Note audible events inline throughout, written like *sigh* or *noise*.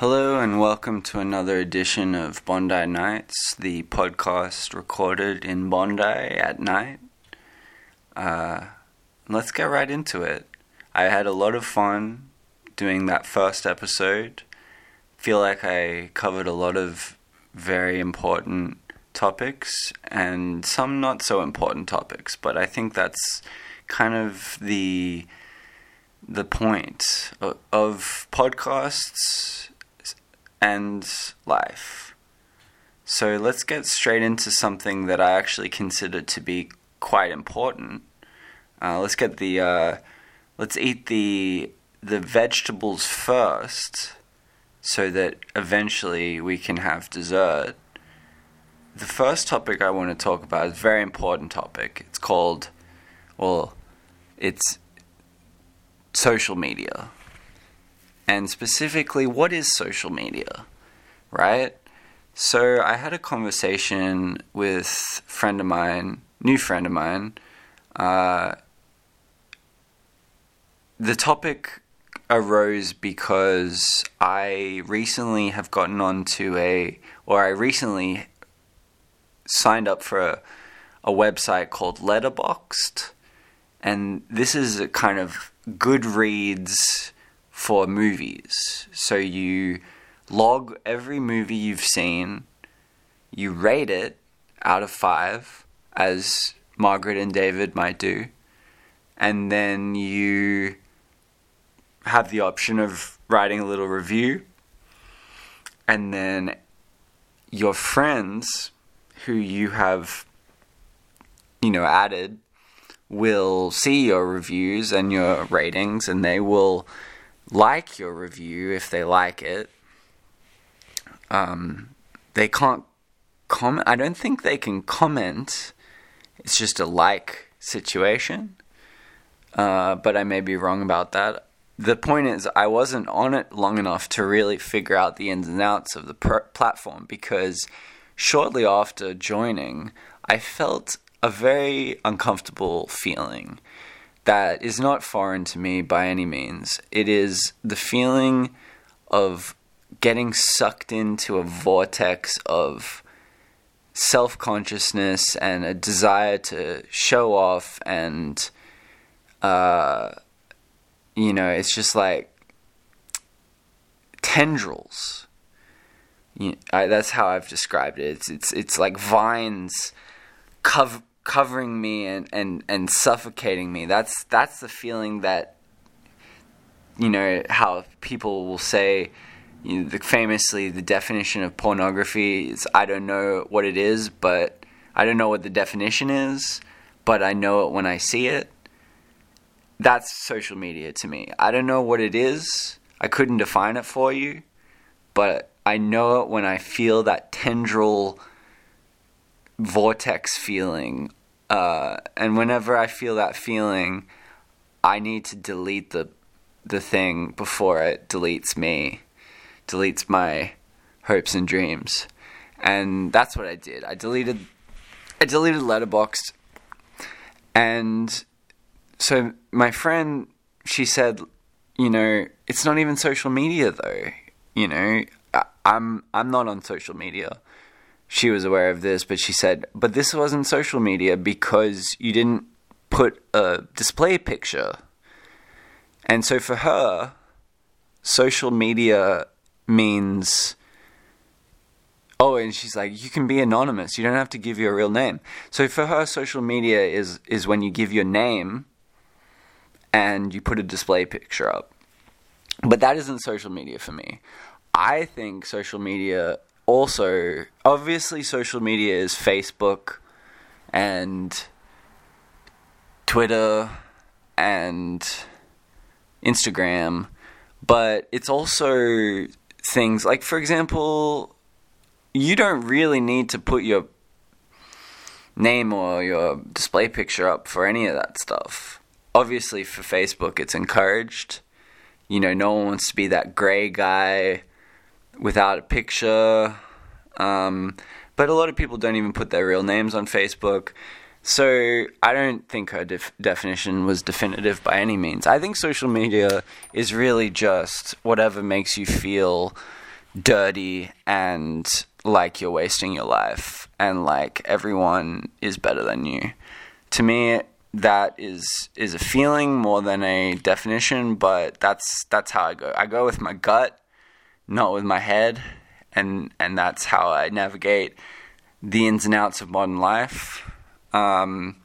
Hello and welcome to another edition of Bondi Nights, the podcast recorded in Bondi at night. Uh, let's get right into it. I had a lot of fun doing that first episode. Feel like I covered a lot of very important topics and some not so important topics, but I think that's kind of the the point of podcasts and life. So let's get straight into something that I actually consider to be quite important. Uh, let's get the uh, let's eat the the vegetables first, so that eventually we can have dessert. The first topic I want to talk about is a very important topic. It's called, well, it's social media and specifically what is social media, right? So I had a conversation with a friend of mine, new friend of mine. Uh, the topic arose because I recently have gotten onto a, or I recently signed up for a, a website called Letterboxd, and this is a kind of Goodreads for movies. So you log every movie you've seen, you rate it out of five, as Margaret and David might do, and then you have the option of writing a little review, and then your friends who you have, you know, added will see your reviews and your ratings, and they will like your review if they like it. Um, they can't comment. I don't think they can comment. It's just a like situation. Uh, but I may be wrong about that. The point is, I wasn't on it long enough to really figure out the ins and outs of the per- platform because shortly after joining, I felt a very uncomfortable feeling that is not foreign to me by any means. It is the feeling of getting sucked into a vortex of self consciousness and a desire to show off and uh, you know it's just like tendrils you know, I, that's how I've described it it's it's it's like vines cover covering me and, and, and suffocating me. That's that's the feeling that you know how people will say you know, the, famously the definition of pornography is I don't know what it is, but I don't know what the definition is, but I know it when I see it. That's social media to me. I don't know what it is. I couldn't define it for you, but I know it when I feel that tendril vortex feeling uh, and whenever I feel that feeling, I need to delete the the thing before it deletes me, deletes my hopes and dreams, and that's what I did. I deleted, I deleted Letterboxd, and so my friend, she said, you know, it's not even social media though. You know, I, I'm I'm not on social media she was aware of this, but she said, but this wasn't social media because you didn't put a display picture. And so for her, social media means oh and she's like you can be anonymous. You don't have to give your real name. So for her social media is is when you give your name and you put a display picture up. But that isn't social media for me. I think social media also, obviously, social media is Facebook and Twitter and Instagram, but it's also things like, for example, you don't really need to put your name or your display picture up for any of that stuff. Obviously, for Facebook, it's encouraged. You know, no one wants to be that gray guy without a picture. Um, but a lot of people don't even put their real names on Facebook. So I don't think her def- definition was definitive by any means. I think social media is really just whatever makes you feel dirty and like you're wasting your life and like everyone is better than you. To me, that is is a feeling more than a definition, but that's that's how I go. I go with my gut, not with my head, and and that's how I navigate the ins and outs of modern life. Um,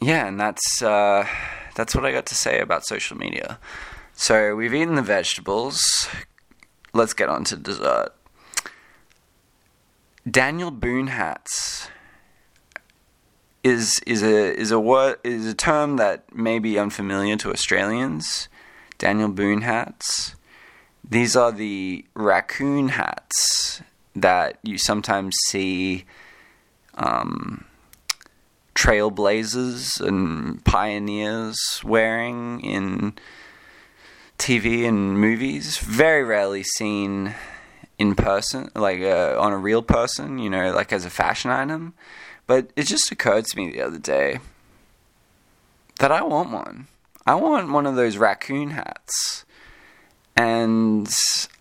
yeah, and that's uh, that's what I got to say about social media. So we've eaten the vegetables. Let's get on to dessert. Daniel Boone hats is is a is a word is a term that may be unfamiliar to Australians. Daniel Boone hats. These are the raccoon hats that you sometimes see um, trailblazers and pioneers wearing in TV and movies. Very rarely seen in person, like uh, on a real person, you know, like as a fashion item. But it just occurred to me the other day that I want one. I want one of those raccoon hats. And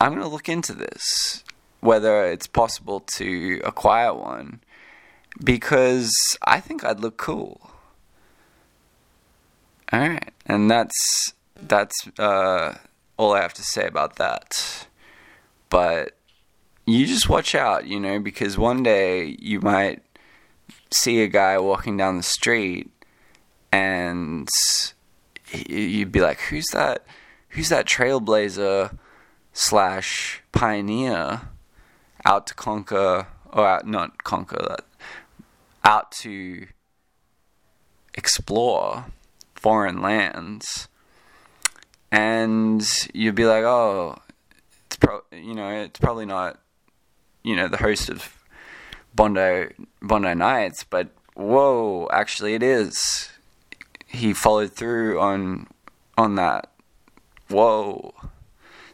I'm going to look into this, whether it's possible to acquire one, because I think I'd look cool. All right, and that's that's uh, all I have to say about that. But you just watch out, you know, because one day you might see a guy walking down the street and you'd be like, "Who's that? Who's that trailblazer slash pioneer out to conquer or out, not conquer that, out to explore foreign lands?" And you'd be like, "Oh, it's pro, you know, it's probably not, you know, the host of." Bondi Bondi Nights, but whoa, actually it is. He followed through on on that. Whoa.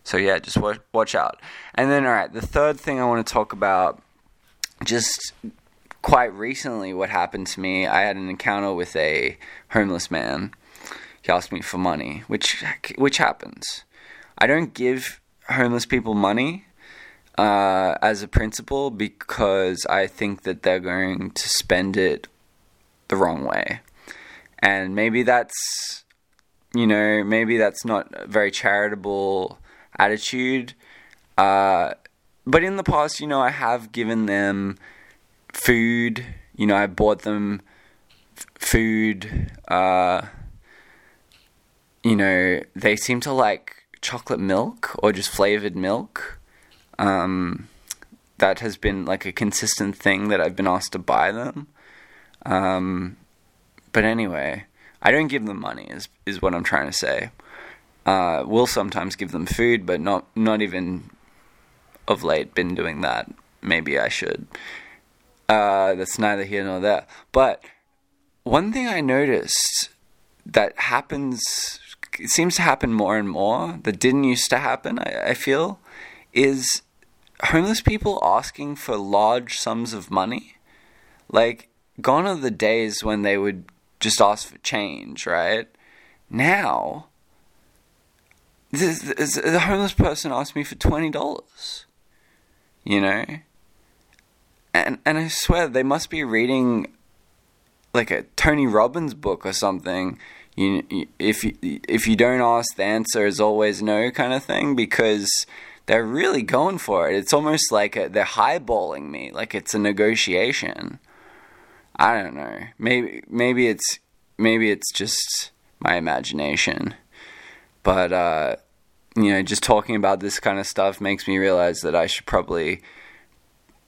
So yeah, just watch, watch out. And then all right, the third thing I want to talk about just quite recently what happened to me, I had an encounter with a homeless man. He asked me for money, which which happens. I don't give homeless people money uh, as a principle because I think that they're going to spend it the wrong way. And maybe that's, you know, maybe that's not a very charitable attitude. Uh, but in the past, you know, I have given them food. You know, I bought them f- food. Uh, you know, they seem to like chocolate milk or just flavored milk. Um, that has been like a consistent thing that I've been asked to buy them. Um, but anyway, I don't give them money. Is is what I'm trying to say. Uh, will sometimes give them food, but not not even of late been doing that. Maybe I should. Uh, that's neither here nor there. But one thing I noticed that happens, it seems to happen more and more, that didn't used to happen, I, I feel, is homeless people asking for large sums of money. Like, gone are the days when they would just ask for change, right? Now, the, homeless person asked me for $20. You know? And, and I swear they must be reading like a Tony Robbins book or something. You, if you, if you don't ask, the answer is always no, kind of thing. Because they're really going for it. It's almost like a, they're highballing me, like it's a negotiation. I don't know. Maybe maybe it's maybe it's just my imagination. But uh, you know, just talking about this kind of stuff makes me realize that I should probably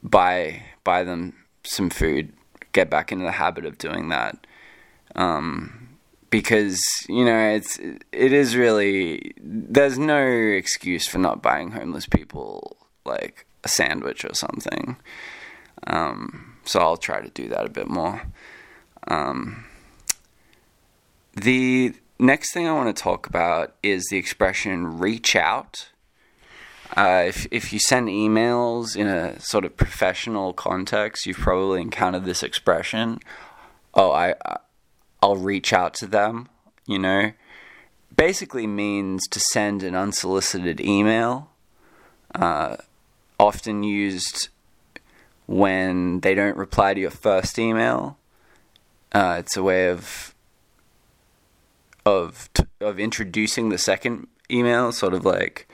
buy buy them some food, get back into the habit of doing that. Um, because you know it's it is really there's no excuse for not buying homeless people like a sandwich or something. Um, so I'll try to do that a bit more. Um, the next thing I want to talk about is the expression "reach out." Uh, if if you send emails in a sort of professional context, you've probably encountered this expression. Oh, I I'll reach out to them, you know. Basically means to send an unsolicited email. uh, often used when they don't reply to your first email. Uh, it's a way of of of introducing the second email, sort of like,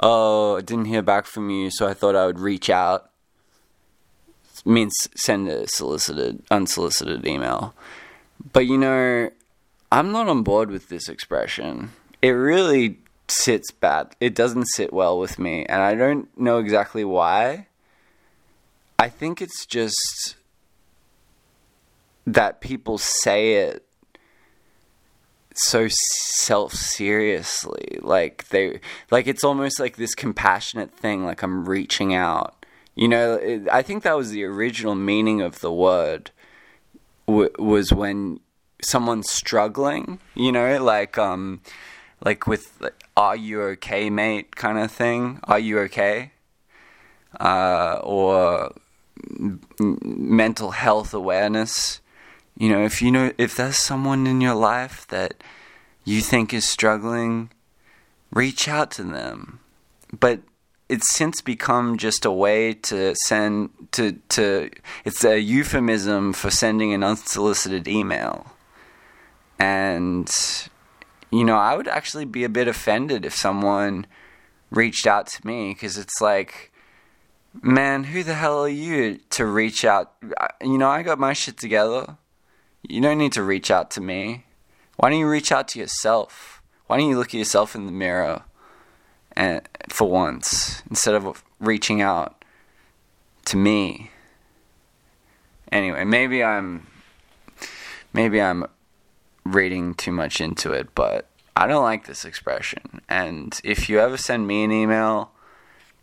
"Oh, I didn't hear back from you, so I thought I would reach out." It means send a solicited, unsolicited email. But you know, I'm not on board with this expression. It really sits bad. It doesn't sit well with me, and I don't know exactly why. I think it's just that people say it so self seriously like they like it's almost like this compassionate thing like i'm reaching out. You know it, i think that was the original meaning of the word w- was when someone's struggling you know like um like with like, are you okay mate? kind of thing. Are you okay? Uh or mental health awareness you know, if you know if there's someone in your life that you think is struggling, reach out to them. But it's since become just a way to send to to it's a euphemism for sending an unsolicited email. And you know, I would actually be a bit offended if someone reached out to me because it's like man, who the hell are you to reach out? You know, I got my shit together. You don't need to reach out to me. Why don't you reach out to yourself? Why don't you look at yourself in the mirror and for once instead of reaching out to me? Anyway, maybe I'm maybe I'm reading too much into it, but I don't like this expression. And if you ever send me an email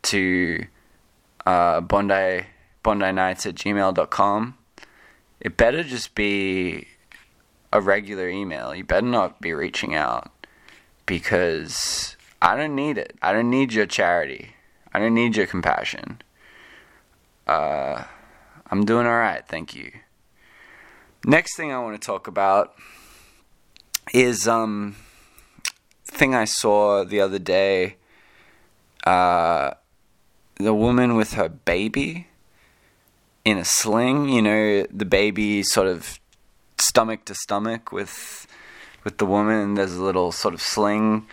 to uh, Bondi Bondi Nights at gmail.com, it better just be a regular email. You better not be reaching out because I don't need it. I don't need your charity. I don't need your compassion. Uh, I'm doing all right, thank you. Next thing I want to talk about is um thing I saw the other day. Uh, the woman with her baby in a sling. You know, the baby sort of stomach to stomach with with the woman. There's a little sort of sling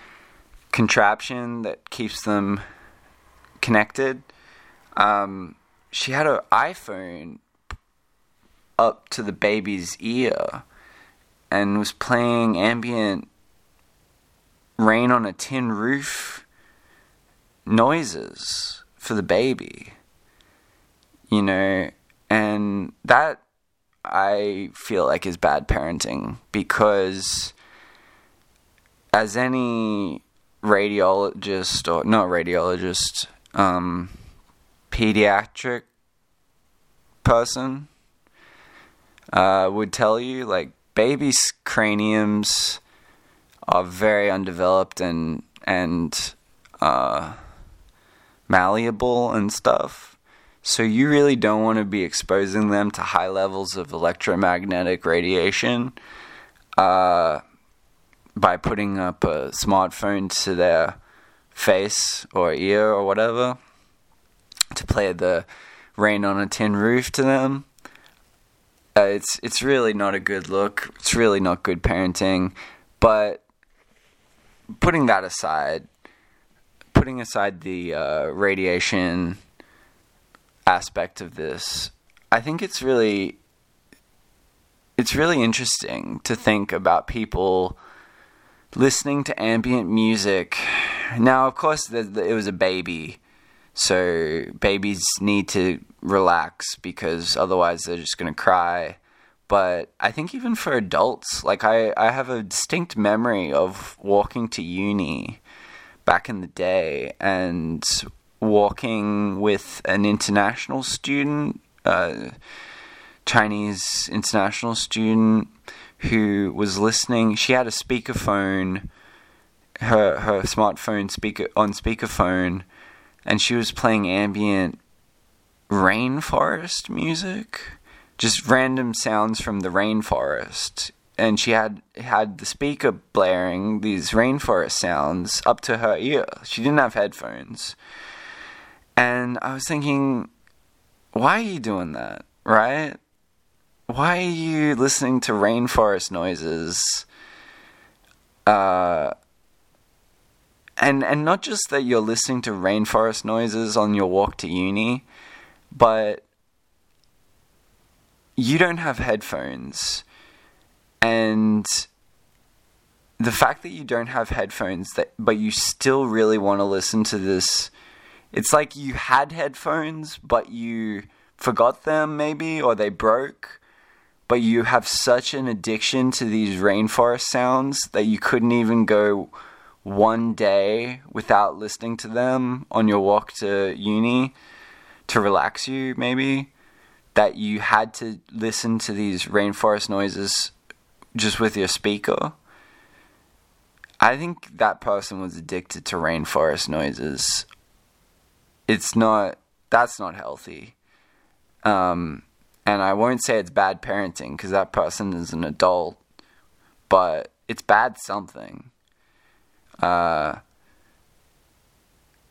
contraption that keeps them connected. Um, she had her iPhone up to the baby's ear and was playing ambient rain on a tin roof noises for the baby. You know, and that I feel like is bad parenting because as any radiologist or not radiologist, um, pediatric person uh, would tell you, like babies' craniums are very undeveloped and and uh, malleable and stuff. So you really don't want to be exposing them to high levels of electromagnetic radiation uh, by putting up a smartphone to their face or ear or whatever to play the rain on a tin roof to them. Uh, it's it's really not a good look. It's really not good parenting. But putting that aside, putting aside the uh, radiation aspect of this, I think it's really it's really interesting to think about people listening to ambient music. Now, of course, it was a baby, so babies need to relax because otherwise they're just going to cry. But I think even for adults, like I, I have a distinct memory of walking to uni back in the day and walking with an international student, uh, Chinese international student, who was listening. She had a speakerphone, her her smartphone speaker on speakerphone, and she was playing ambient rainforest music, just random sounds from the rainforest. And she had had the speaker blaring these rainforest sounds up to her ear. She didn't have headphones And I was thinking, why are you doing that, right? Why are you listening to rainforest noises? Uh, and and not just that you're listening to rainforest noises on your walk to uni, but you don't have headphones, and the fact that you don't have headphones that but you still really want to listen to this it's like you had headphones but you forgot them maybe or they broke but you have such an addiction to these rainforest sounds that you couldn't even go one day without listening to them on your walk to uni to relax you maybe that you had to listen to these rainforest noises just with your speaker I think that person was addicted to rainforest noises. It's not, that's not healthy. Um, and I won't say it's bad parenting because that person is an adult, but it's bad something. Uh,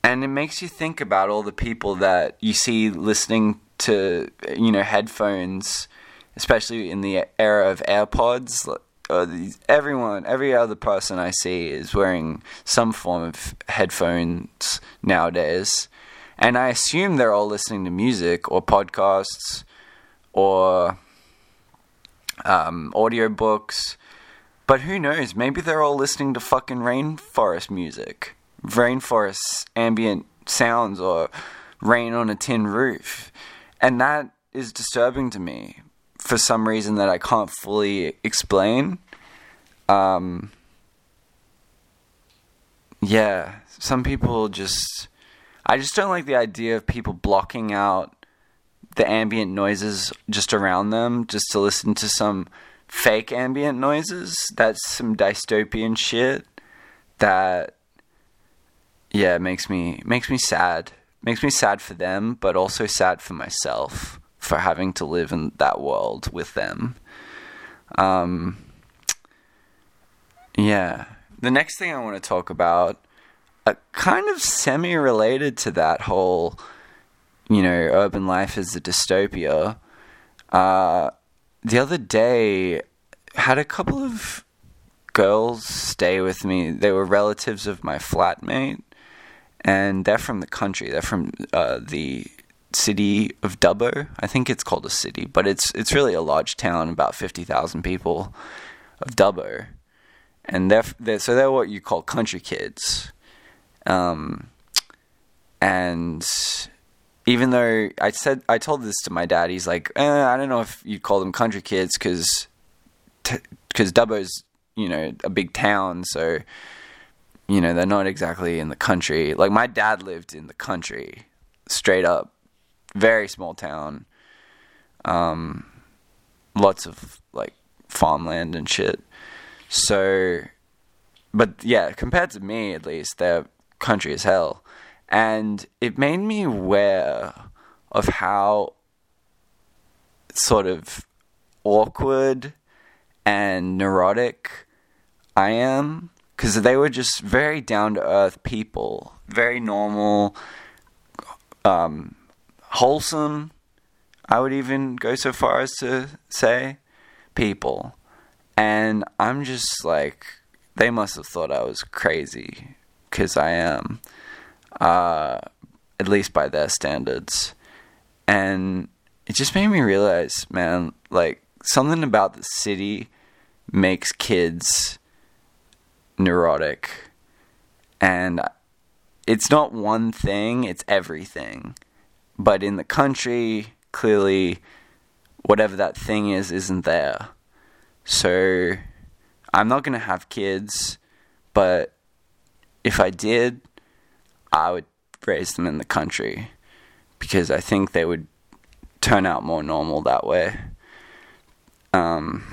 and it makes you think about all the people that you see listening to, you know, headphones, especially in the era of AirPods uh, everyone, every other person I see is wearing some form of headphones nowadays, and I assume they're all listening to music or podcasts or um, audiobooks. But who knows? Maybe they're all listening to fucking rainforest music, rainforest ambient sounds, or rain on a tin roof. And that is disturbing to me for some reason that I can't fully explain. Um, yeah, some people just. I just don't like the idea of people blocking out the ambient noises just around them just to listen to some fake ambient noises. That's some dystopian shit that yeah, makes me makes me sad. Makes me sad for them, but also sad for myself for having to live in that world with them. Um, yeah. The next thing I want to talk about, uh, kind of semi related to that whole, you know, urban life is a dystopia. Uh, the other day, had a couple of girls stay with me. They were relatives of my flatmate, and they're from the country. They're from uh, the city of Dubbo. I think it's called a city, but it's it's really a large town, about fifty thousand people of Dubbo, and they're, they're, so they're what you call country kids. Um, and even though I said I told this to my dad, he's like, eh, I don't know if you'd call them country kids because because t- Dubbo's you know a big town, so you know they're not exactly in the country. Like my dad lived in the country, straight up very small town. Um, lots of like farmland and shit. So, but yeah, compared to me at least, they're country as hell, and it made me aware of how sort of awkward and neurotic I am because they were just very down to earth people, very normal, um, wholesome, I would even go so far as to say, people. And I'm just like, they must have thought I was crazy, because I am, uh, at least by their standards. And it just made me realize, man, like, something about the city makes kids neurotic. And it's not one thing, it's everything. But in the country, clearly, whatever that thing is, isn't there. So I'm not going to have kids, but if I did, I would raise them in the country because I think they would turn out more normal that way. Um,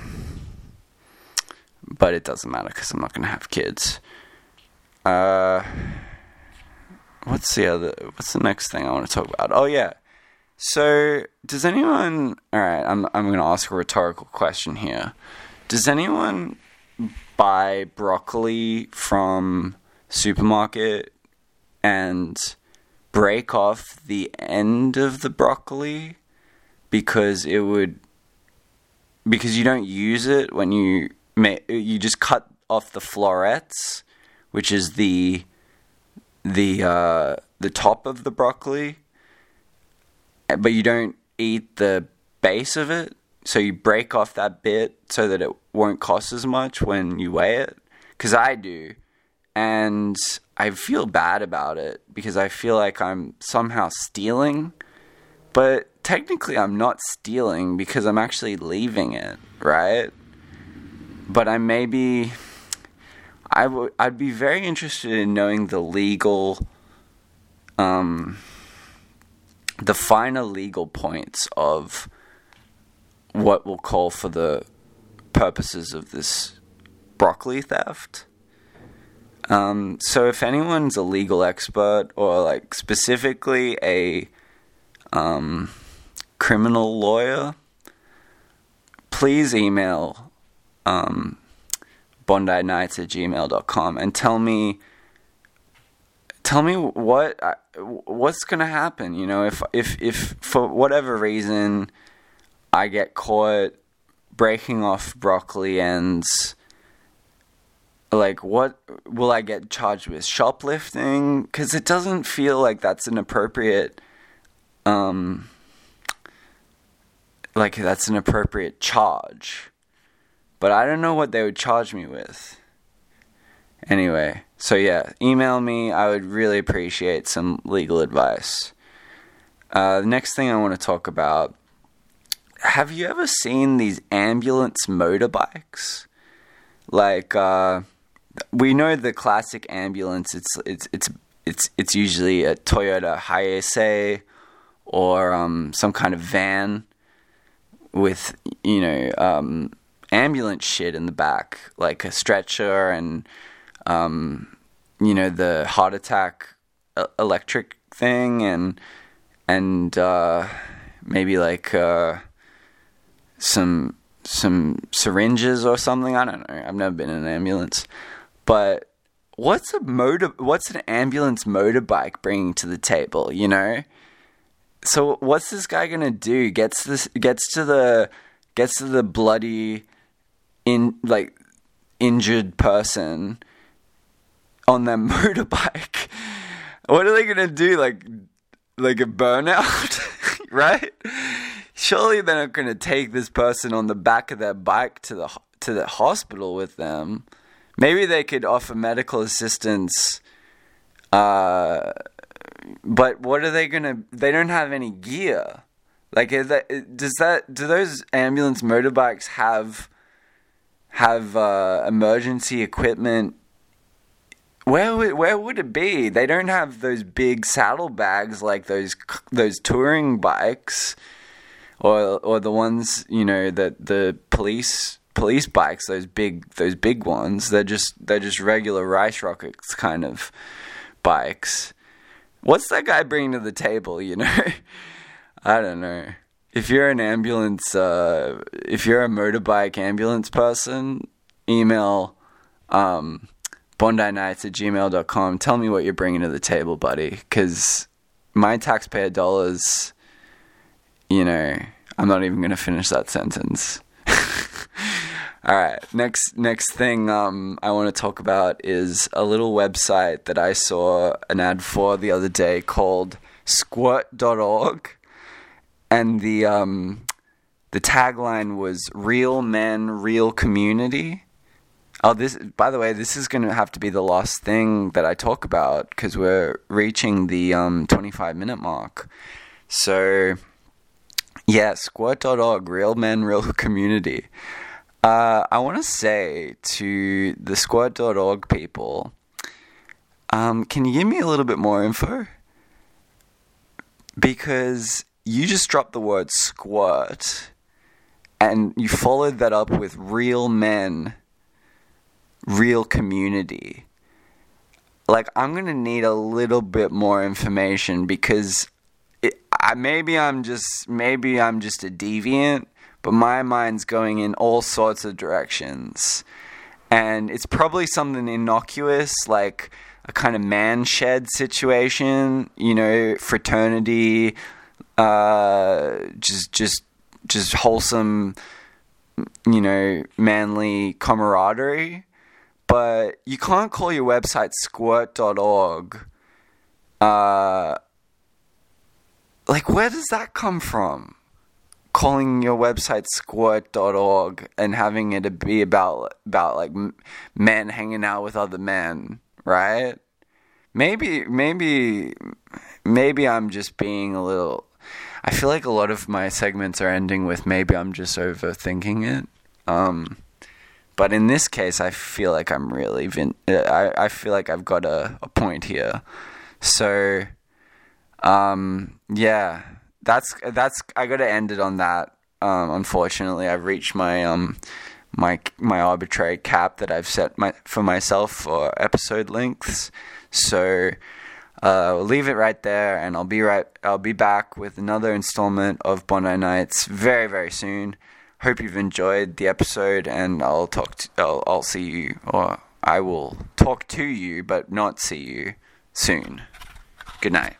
but it doesn't matter because I'm not going to have kids. Uh, what's the other? What's the next thing I want to talk about? Oh yeah. So does anyone? All right, I'm I'm going to ask a rhetorical question here. Does anyone buy broccoli from supermarket and break off the end of the broccoli because it would because you don't use it when you you just cut off the florets, which is the the uh, the top of the broccoli, but you don't eat the base of it. So you break off that bit so that it won't cost as much when you weigh it. Because I do, and I feel bad about it because I feel like I'm somehow stealing, but technically I'm not stealing because I'm actually leaving it, right? But I may be I would I'd be very interested in knowing the legal um the finer legal points of what we'll call for the purposes of this broccoli theft. Um, so if anyone's a legal expert or like specifically a um, criminal lawyer, please email um, bondi nights at gmail.com and tell me tell me what what's going to happen you know if if if for whatever reason i get caught breaking off broccoli ends like what will i get charged with? Shoplifting? Cuz it doesn't feel like that's an appropriate um like that's an appropriate charge but I don't know what they would charge me with. Anyway, so yeah, email me. I would really appreciate some legal advice. Uh, the next thing I want to talk about have you ever seen these ambulance motorbikes? Like, uh, we know the classic ambulance. It's it's it's it's it's usually a Toyota Hiace or um, some kind of van with you know um, ambulance shit in the back, like a stretcher and, um, you know, the heart attack electric thing and and uh, maybe like uh, some some syringes or something. I don't know. I've never been in an ambulance, but what's a motor? What's an ambulance motorbike bringing to the table? You know. So what's this guy gonna do? Gets this gets to the gets to the bloody in like injured person on their *laughs* motorbike. What are they gonna do? Like like a burnout, *laughs* right? Surely they're not gonna take this person on the back of their bike to the to the hospital with them. Maybe they could offer medical assistance. Uh, but what are they gonna? They don't have any gear. Like, that, does that? Do those ambulance motorbikes have? Have uh, emergency equipment. Where would, where would it be? They don't have those big saddlebags like those those touring bikes, or or the ones you know that the police police bikes. Those big those big ones. They're just they're just regular rice rockets kind of bikes. What's that guy bringing to the table? You know, *laughs* I don't know if you're an ambulance, uh, if you're a motorbike ambulance person, email um, Bondi Nights at gmail.com. Tell me what you're bringing to the table, buddy, because my taxpayer dollars, you know, I'm not even going to finish that sentence. *laughs* All right, next next thing um, I want to talk about is a little website that I saw an ad for the other day called squirt.org and the um, the tagline was "Real Men, Real Community." Oh, this by the way, this is going to have to be the last thing that I talk about because we're reaching the um, 25 minute mark. So, yeah, squirt.org, real men, real *laughs* community. Uh, I want to say to the squirt.org people, um, can you give me a little bit more info? Because you just dropped the word squirt and you followed that up with real men, real community. Like, I'm going to need a little bit more information because it, I, maybe I'm just maybe I'm just a deviant, but my mind's going in all sorts of directions. And it's probably something innocuous like a kind of man shed situation, you know, fraternity, uh, just just just wholesome, you know, manly camaraderie. But you can't call your website squirt.org. Uh, like, where does that come from? calling your website squirt.org and having it be about about like men hanging out with other men, right? Maybe maybe maybe I'm just being a little I feel like a lot of my segments are ending with maybe I'm just overthinking it. Um, but in this case, I feel like I'm really vin- I I feel like I've got a, a point here. So um, yeah that's that's I got to end it on that. Um, unfortunately, I've reached my um my my arbitrary cap that I've set my for myself for episode lengths. So uh, we'll leave it right there, and I'll be right. I'll be back with another installment of Bondi Nights very very soon. Hope you've enjoyed the episode, and I'll talk. To, I'll, I'll see you, or I will talk to you, but not see you soon. Good night.